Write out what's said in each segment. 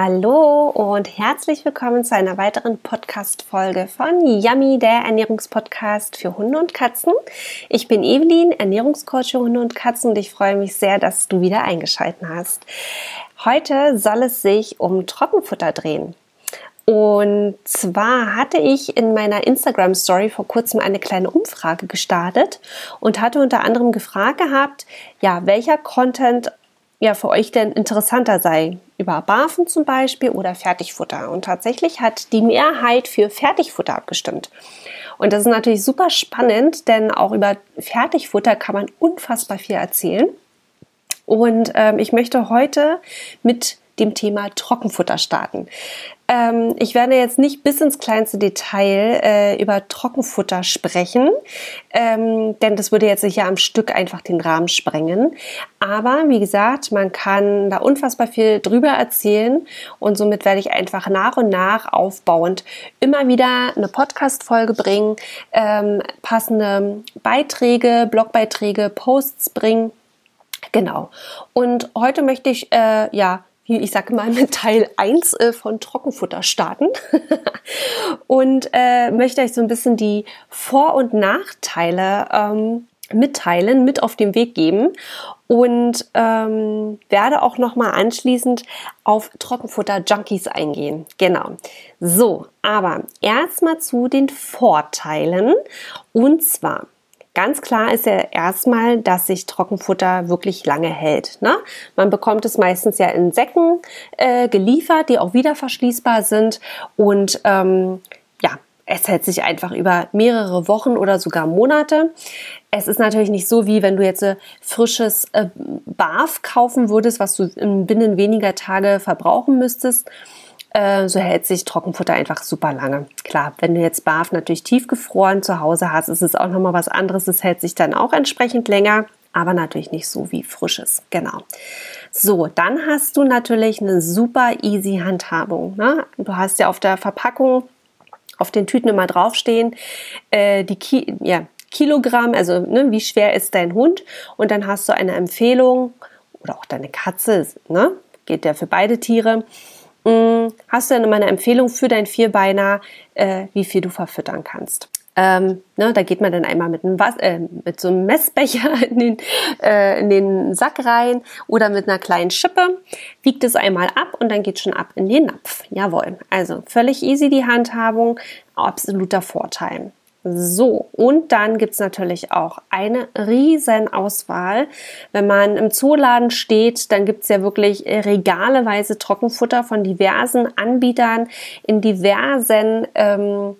Hallo und herzlich willkommen zu einer weiteren Podcast-Folge von Yummy, der Ernährungspodcast für Hunde und Katzen. Ich bin Evelyn, Ernährungscoach für Hunde und Katzen und ich freue mich sehr, dass du wieder eingeschaltet hast. Heute soll es sich um Trockenfutter drehen. Und zwar hatte ich in meiner Instagram Story vor kurzem eine kleine Umfrage gestartet und hatte unter anderem gefragt gehabt, ja, welcher Content ja für euch denn interessanter sei. Über Barfen zum Beispiel oder Fertigfutter. Und tatsächlich hat die Mehrheit für Fertigfutter abgestimmt. Und das ist natürlich super spannend, denn auch über Fertigfutter kann man unfassbar viel erzählen. Und ähm, ich möchte heute mit dem Thema Trockenfutter starten. Ähm, ich werde jetzt nicht bis ins kleinste Detail äh, über Trockenfutter sprechen, ähm, denn das würde jetzt sicher am Stück einfach den Rahmen sprengen. Aber wie gesagt, man kann da unfassbar viel drüber erzählen und somit werde ich einfach nach und nach aufbauend immer wieder eine Podcast-Folge bringen, ähm, passende Beiträge, Blogbeiträge, Posts bringen. Genau. Und heute möchte ich äh, ja ich sage mal, mit Teil 1 äh, von Trockenfutter starten und äh, möchte euch so ein bisschen die Vor- und Nachteile ähm, mitteilen, mit auf den Weg geben und ähm, werde auch nochmal anschließend auf Trockenfutter-Junkies eingehen. Genau. So, aber erstmal zu den Vorteilen und zwar Ganz klar ist ja erstmal, dass sich Trockenfutter wirklich lange hält. Ne? Man bekommt es meistens ja in Säcken äh, geliefert, die auch wieder verschließbar sind und ähm, ja, es hält sich einfach über mehrere Wochen oder sogar Monate. Es ist natürlich nicht so, wie wenn du jetzt äh, frisches äh, Barf kaufen würdest, was du binnen weniger Tage verbrauchen müsstest. Äh, so hält sich Trockenfutter einfach super lange. Klar, wenn du jetzt Barf natürlich tiefgefroren zu Hause hast, ist es auch nochmal was anderes. Es hält sich dann auch entsprechend länger, aber natürlich nicht so wie frisches. Genau. So, dann hast du natürlich eine super easy Handhabung. Ne? Du hast ja auf der Verpackung, auf den Tüten immer draufstehen, äh, die Ki ja, Kilogramm, also ne, wie schwer ist dein Hund? Und dann hast du eine Empfehlung oder auch deine Katze, ne? geht ja für beide Tiere hast du denn immer eine Empfehlung für dein Vierbeiner, äh, wie viel du verfüttern kannst? Ähm, ne, da geht man dann einmal mit, einem äh, mit so einem Messbecher in den, äh, in den Sack rein oder mit einer kleinen Schippe, wiegt es einmal ab und dann geht schon ab in den Napf. Jawohl, also völlig easy die Handhabung, absoluter Vorteil. So, und dann gibt es natürlich auch eine riesen Auswahl. Wenn man im Zooladen steht, dann gibt es ja wirklich regaleweise Trockenfutter von diversen Anbietern in diversen ähm,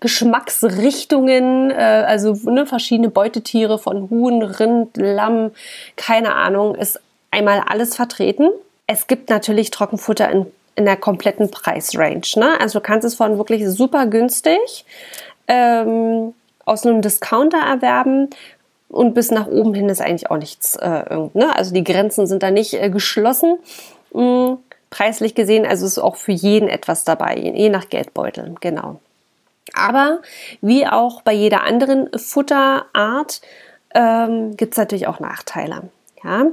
Geschmacksrichtungen, äh, also ne, verschiedene Beutetiere von Huhn, Rind, Lamm, keine Ahnung, ist einmal alles vertreten. Es gibt natürlich Trockenfutter in in der kompletten Preisrange. Ne? Also du kannst es von wirklich super günstig ähm, aus einem Discounter erwerben. Und bis nach oben hin ist eigentlich auch nichts. Äh, ne? Also die Grenzen sind da nicht äh, geschlossen. Mhm, preislich gesehen, also ist auch für jeden etwas dabei, je nach Geldbeutel, genau. Aber wie auch bei jeder anderen Futterart ähm, gibt es natürlich auch Nachteile. Ja?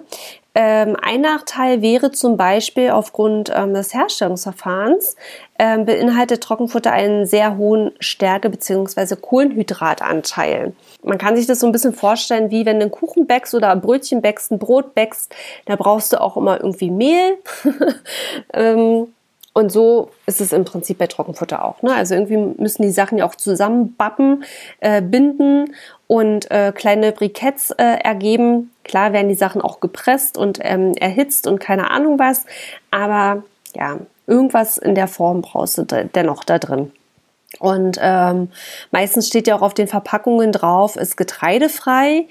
Ähm, ein Nachteil wäre zum Beispiel aufgrund ähm, des Herstellungsverfahrens ähm, beinhaltet Trockenfutter einen sehr hohen Stärke- bzw. Kohlenhydratanteil. Man kann sich das so ein bisschen vorstellen, wie wenn du einen Kuchen backst oder ein Brötchen backst, ein Brot backst, da brauchst du auch immer irgendwie Mehl. ähm, und so ist es im Prinzip bei Trockenfutter auch. Ne? Also irgendwie müssen die Sachen ja auch zusammenbappen, äh, binden und äh, kleine Briketts äh, ergeben. Klar werden die Sachen auch gepresst und ähm, erhitzt und keine Ahnung was, aber ja, irgendwas in der Form brauchst du dennoch da drin. Und ähm, meistens steht ja auch auf den Verpackungen drauf, ist getreidefrei.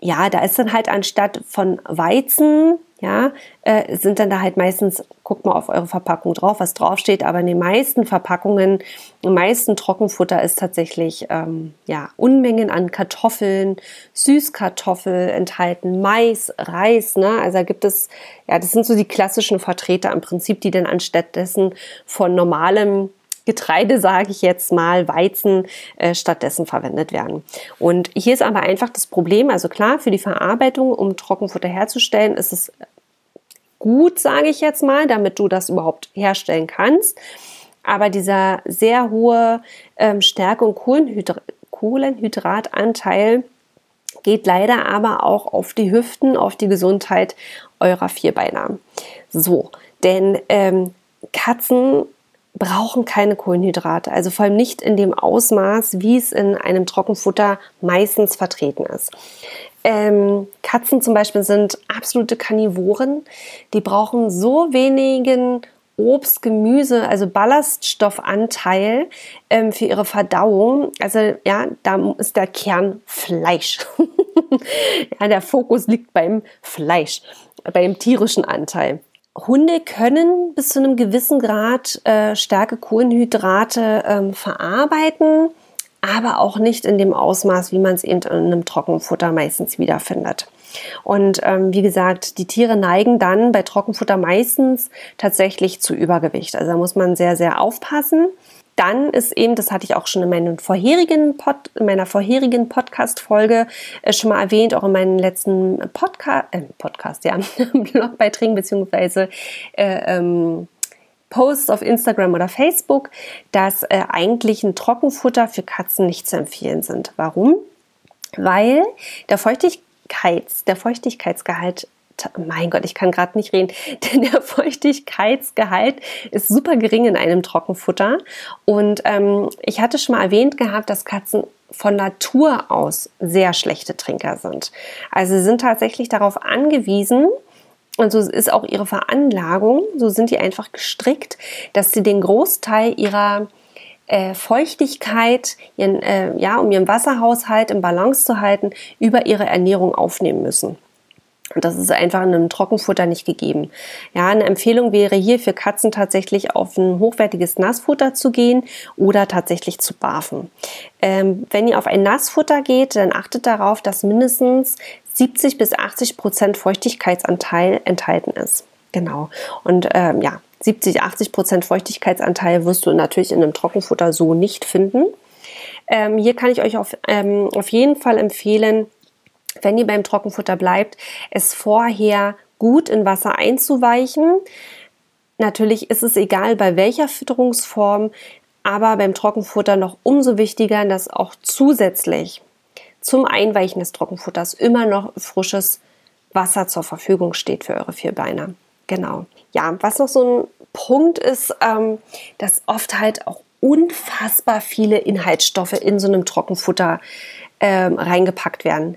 Ja, da ist dann halt anstatt von Weizen ja, äh, sind dann da halt meistens, guckt mal auf eure Verpackung drauf, was draufsteht, aber in den meisten Verpackungen, im meisten Trockenfutter ist tatsächlich ähm, ja, Unmengen an Kartoffeln, Süßkartoffel enthalten, Mais, Reis, ne? Also da gibt es, ja, das sind so die klassischen Vertreter im Prinzip, die dann anstattdessen von normalem Getreide, sage ich jetzt mal, Weizen äh, stattdessen verwendet werden. Und hier ist aber einfach das Problem, also klar, für die Verarbeitung, um Trockenfutter herzustellen, ist es gut, sage ich jetzt mal, damit du das überhaupt herstellen kannst. Aber dieser sehr hohe ähm, Stärke- und Kohlenhydra Kohlenhydratanteil geht leider aber auch auf die Hüften, auf die Gesundheit eurer Vierbeiner. So, denn ähm, Katzen brauchen keine Kohlenhydrate, also vor allem nicht in dem Ausmaß, wie es in einem Trockenfutter meistens vertreten ist. Ähm, Katzen zum Beispiel sind absolute Karnivoren. Die brauchen so wenigen Obst, Gemüse, also Ballaststoffanteil ähm, für ihre Verdauung. Also ja, da ist der Kern Fleisch. ja, der Fokus liegt beim Fleisch, beim tierischen Anteil. Hunde können bis zu einem gewissen Grad äh, starke Kohlenhydrate ähm, verarbeiten, aber auch nicht in dem Ausmaß, wie man es eben in einem Trockenfutter meistens wiederfindet. Und ähm, wie gesagt, die Tiere neigen dann bei Trockenfutter meistens tatsächlich zu Übergewicht. Also da muss man sehr, sehr aufpassen. Dann ist eben, das hatte ich auch schon in, meinen vorherigen Pod, in meiner vorherigen Podcast-Folge äh, schon mal erwähnt, auch in meinen letzten Podca äh, Podcast, ja, Blogbeiträgen beziehungsweise äh, ähm, Posts auf Instagram oder Facebook, dass äh, eigentlich ein Trockenfutter für Katzen nicht zu empfehlen sind. Warum? Weil der Feuchtigkeits, der Feuchtigkeitsgehalt mein Gott, ich kann gerade nicht reden, denn der Feuchtigkeitsgehalt ist super gering in einem Trockenfutter. Und ähm, ich hatte schon mal erwähnt gehabt, dass Katzen von Natur aus sehr schlechte Trinker sind. Also sie sind tatsächlich darauf angewiesen, und so ist auch ihre Veranlagung, so sind die einfach gestrickt, dass sie den Großteil ihrer äh, Feuchtigkeit, ihren, äh, ja, um ihren Wasserhaushalt im Balance zu halten, über ihre Ernährung aufnehmen müssen. Und das ist einfach in einem Trockenfutter nicht gegeben. Ja, eine Empfehlung wäre hier für Katzen tatsächlich auf ein hochwertiges Nassfutter zu gehen oder tatsächlich zu barfen. Ähm, wenn ihr auf ein Nassfutter geht, dann achtet darauf, dass mindestens 70 bis 80 Prozent Feuchtigkeitsanteil enthalten ist. Genau. Und ähm, ja, 70, 80 Prozent Feuchtigkeitsanteil wirst du natürlich in einem Trockenfutter so nicht finden. Ähm, hier kann ich euch auf, ähm, auf jeden Fall empfehlen, wenn ihr beim Trockenfutter bleibt, es vorher gut in Wasser einzuweichen. Natürlich ist es egal, bei welcher Fütterungsform, aber beim Trockenfutter noch umso wichtiger, dass auch zusätzlich zum Einweichen des Trockenfutters immer noch frisches Wasser zur Verfügung steht für eure Vierbeiner. Genau. Ja, was noch so ein Punkt ist, ähm, dass oft halt auch unfassbar viele Inhaltsstoffe in so einem Trockenfutter ähm, reingepackt werden.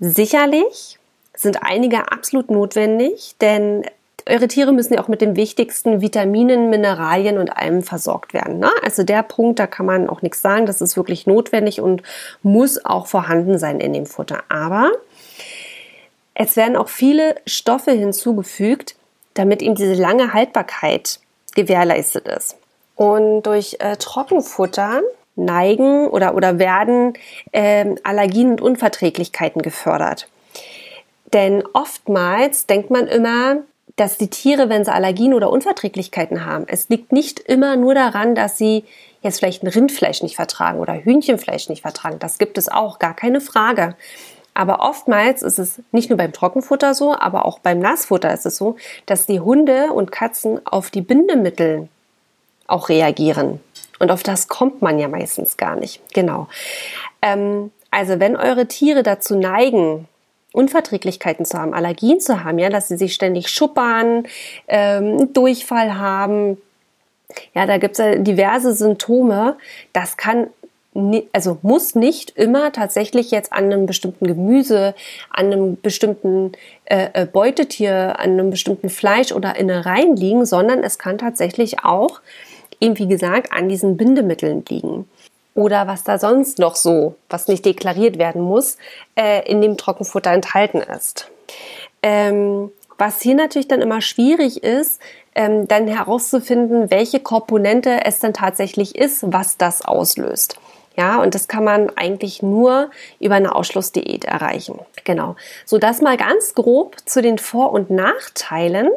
Sicherlich sind einige absolut notwendig, denn eure Tiere müssen ja auch mit den wichtigsten Vitaminen, Mineralien und allem versorgt werden. Ne? Also der Punkt, da kann man auch nichts sagen, das ist wirklich notwendig und muss auch vorhanden sein in dem Futter. Aber es werden auch viele Stoffe hinzugefügt, damit ihm diese lange Haltbarkeit gewährleistet ist. Und durch äh, Trockenfutter neigen oder, oder werden ähm, Allergien und Unverträglichkeiten gefördert. Denn oftmals denkt man immer, dass die Tiere, wenn sie Allergien oder Unverträglichkeiten haben, es liegt nicht immer nur daran, dass sie jetzt vielleicht ein Rindfleisch nicht vertragen oder Hühnchenfleisch nicht vertragen. Das gibt es auch, gar keine Frage. Aber oftmals ist es nicht nur beim Trockenfutter so, aber auch beim Nassfutter ist es so, dass die Hunde und Katzen auf die Bindemittel auch reagieren. Und auf das kommt man ja meistens gar nicht. Genau. Ähm, also wenn eure Tiere dazu neigen, Unverträglichkeiten zu haben, Allergien zu haben, ja, dass sie sich ständig schuppern, ähm, Durchfall haben, ja, da gibt es ja diverse Symptome. Das kann also muss nicht immer tatsächlich jetzt an einem bestimmten Gemüse, an einem bestimmten äh, äh, Beutetier, an einem bestimmten Fleisch oder Innereien liegen, sondern es kann tatsächlich auch eben wie gesagt an diesen Bindemitteln liegen. Oder was da sonst noch so, was nicht deklariert werden muss, äh, in dem Trockenfutter enthalten ist. Ähm, was hier natürlich dann immer schwierig ist, ähm, dann herauszufinden, welche Komponente es dann tatsächlich ist, was das auslöst. Ja, und das kann man eigentlich nur über eine Ausschlussdiät erreichen. Genau. So das mal ganz grob zu den Vor- und Nachteilen.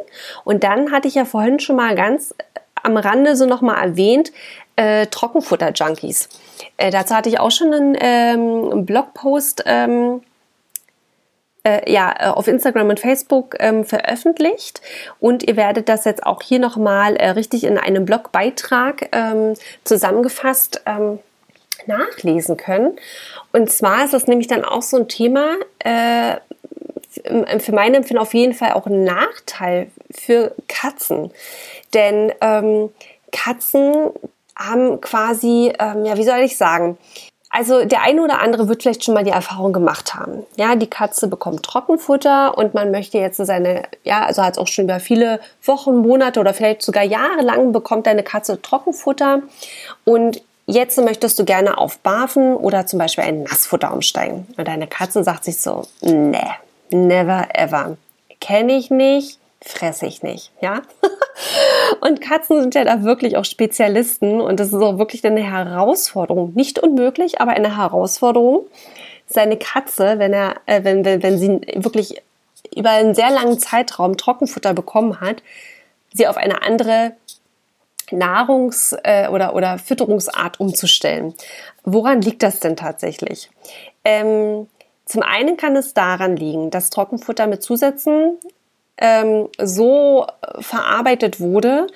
Und dann hatte ich ja vorhin schon mal ganz am Rande so nochmal erwähnt, äh, Trockenfutter-Junkies. Äh, dazu hatte ich auch schon einen ähm, Blogpost ähm, äh, ja, äh, auf Instagram und Facebook ähm, veröffentlicht. Und ihr werdet das jetzt auch hier nochmal äh, richtig in einem Blogbeitrag ähm, zusammengefasst ähm, nachlesen können. Und zwar ist das nämlich dann auch so ein Thema, äh, für mein Empfinden auf jeden Fall auch ein Nachteil für Katzen. Denn ähm, Katzen haben quasi, ähm, ja, wie soll ich sagen, also der eine oder andere wird vielleicht schon mal die Erfahrung gemacht haben. Ja, die Katze bekommt Trockenfutter und man möchte jetzt seine, ja, also hat auch schon über viele Wochen, Monate oder vielleicht sogar Jahre lang bekommt deine Katze Trockenfutter und jetzt möchtest du gerne auf Barfen oder zum Beispiel ein Nassfutter umsteigen. Und deine Katze sagt sich so, nee, never ever. Kenne ich nicht, fresse ich nicht, ja? und Katzen sind ja da wirklich auch Spezialisten und das ist auch wirklich eine Herausforderung. Nicht unmöglich, aber eine Herausforderung. Seine Katze, wenn er, äh, wenn, wenn, wenn sie wirklich über einen sehr langen Zeitraum Trockenfutter bekommen hat, sie auf eine andere Nahrungs- äh, oder, oder Fütterungsart umzustellen. Woran liegt das denn tatsächlich? Ähm, zum einen kann es daran liegen, dass Trockenfutter mit Zusätzen ähm, so verarbeitet wurde,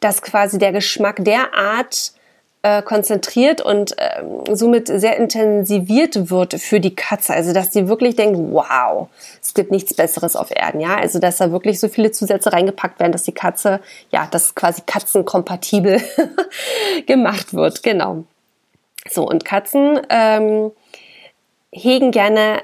dass quasi der Geschmack derart äh, konzentriert und ähm, somit sehr intensiviert wird für die Katze. Also dass die wirklich denkt, wow, es gibt nichts Besseres auf Erden, ja. Also dass da wirklich so viele Zusätze reingepackt werden, dass die Katze, ja, das quasi katzenkompatibel gemacht wird. Genau. So, und Katzen ähm, hegen gerne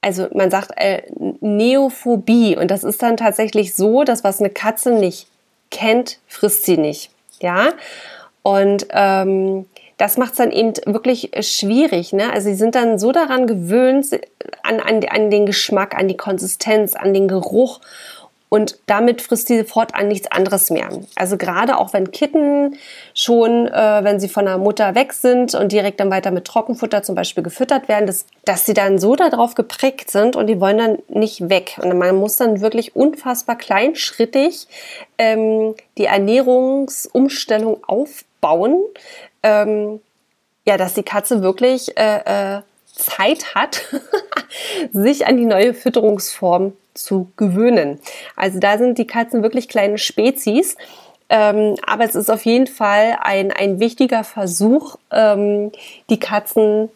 also man sagt äh, Neophobie und das ist dann tatsächlich so, dass was eine Katze nicht kennt, frisst sie nicht. Ja, und ähm, das macht es dann eben wirklich schwierig. Ne? Also sie sind dann so daran gewöhnt, an, an, an den Geschmack, an die Konsistenz, an den Geruch und damit frisst sie fortan nichts anderes mehr. Also gerade auch wenn Kitten schon, äh, wenn sie von der Mutter weg sind und direkt dann weiter mit Trockenfutter zum Beispiel gefüttert werden, dass, dass sie dann so darauf geprägt sind und die wollen dann nicht weg. Und man muss dann wirklich unfassbar kleinschrittig ähm, die Ernährungsumstellung aufbauen. Ähm, ja, dass die Katze wirklich äh, äh, Zeit hat, sich an die neue Fütterungsform zu gewöhnen. Also da sind die Katzen wirklich kleine Spezies. Ähm, aber es ist auf jeden Fall ein, ein wichtiger Versuch, ähm, die Katzen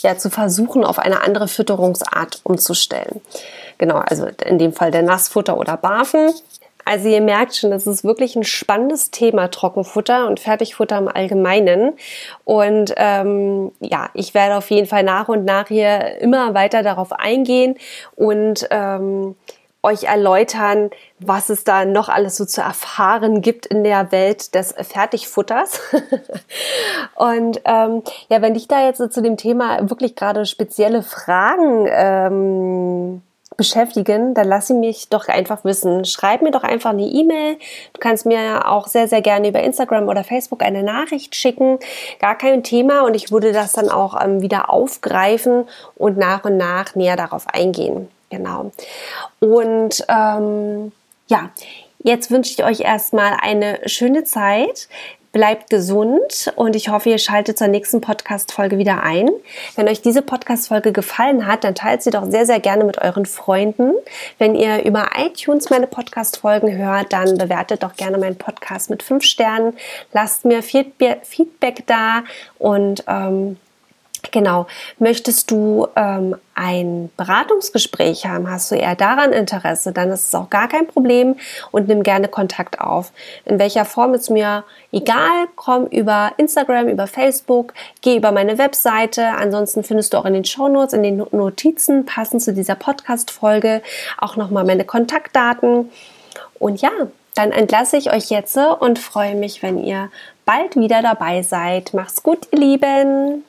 ja zu versuchen, auf eine andere Fütterungsart umzustellen. Genau, also in dem Fall der Nassfutter oder Barfen. Also ihr merkt schon, das ist wirklich ein spannendes Thema, Trockenfutter und Fertigfutter im Allgemeinen. Und ähm, ja, ich werde auf jeden Fall nach und nach hier immer weiter darauf eingehen und ähm, euch erläutern, was es da noch alles so zu erfahren gibt in der Welt des Fertigfutters. und ähm, ja, wenn dich da jetzt zu dem Thema wirklich gerade spezielle Fragen ähm, beschäftigen, dann lass sie mich doch einfach wissen. Schreib mir doch einfach eine E-Mail. Du kannst mir auch sehr, sehr gerne über Instagram oder Facebook eine Nachricht schicken. Gar kein Thema und ich würde das dann auch ähm, wieder aufgreifen und nach und nach näher darauf eingehen. Genau. Und ähm, ja, Jetzt wünsche ich euch erstmal eine schöne Zeit. Bleibt gesund und ich hoffe, ihr schaltet zur nächsten Podcast-Folge wieder ein. Wenn euch diese Podcast-Folge gefallen hat, dann teilt sie doch sehr, sehr gerne mit euren Freunden. Wenn ihr über iTunes meine Podcast-Folgen hört, dann bewertet doch gerne meinen Podcast mit fünf Sternen. Lasst mir Feedback da und ähm, Genau. Möchtest du ähm, ein Beratungsgespräch haben? Hast du eher daran Interesse? Dann ist es auch gar kein Problem und nimm gerne Kontakt auf. In welcher Form ist mir egal. Komm über Instagram, über Facebook, geh über meine Webseite. Ansonsten findest du auch in den Shownotes, in den Notizen passend zu dieser Podcast-Folge auch nochmal meine Kontaktdaten. Und ja, dann entlasse ich euch jetzt und freue mich, wenn ihr bald wieder dabei seid. Macht's gut, ihr Lieben!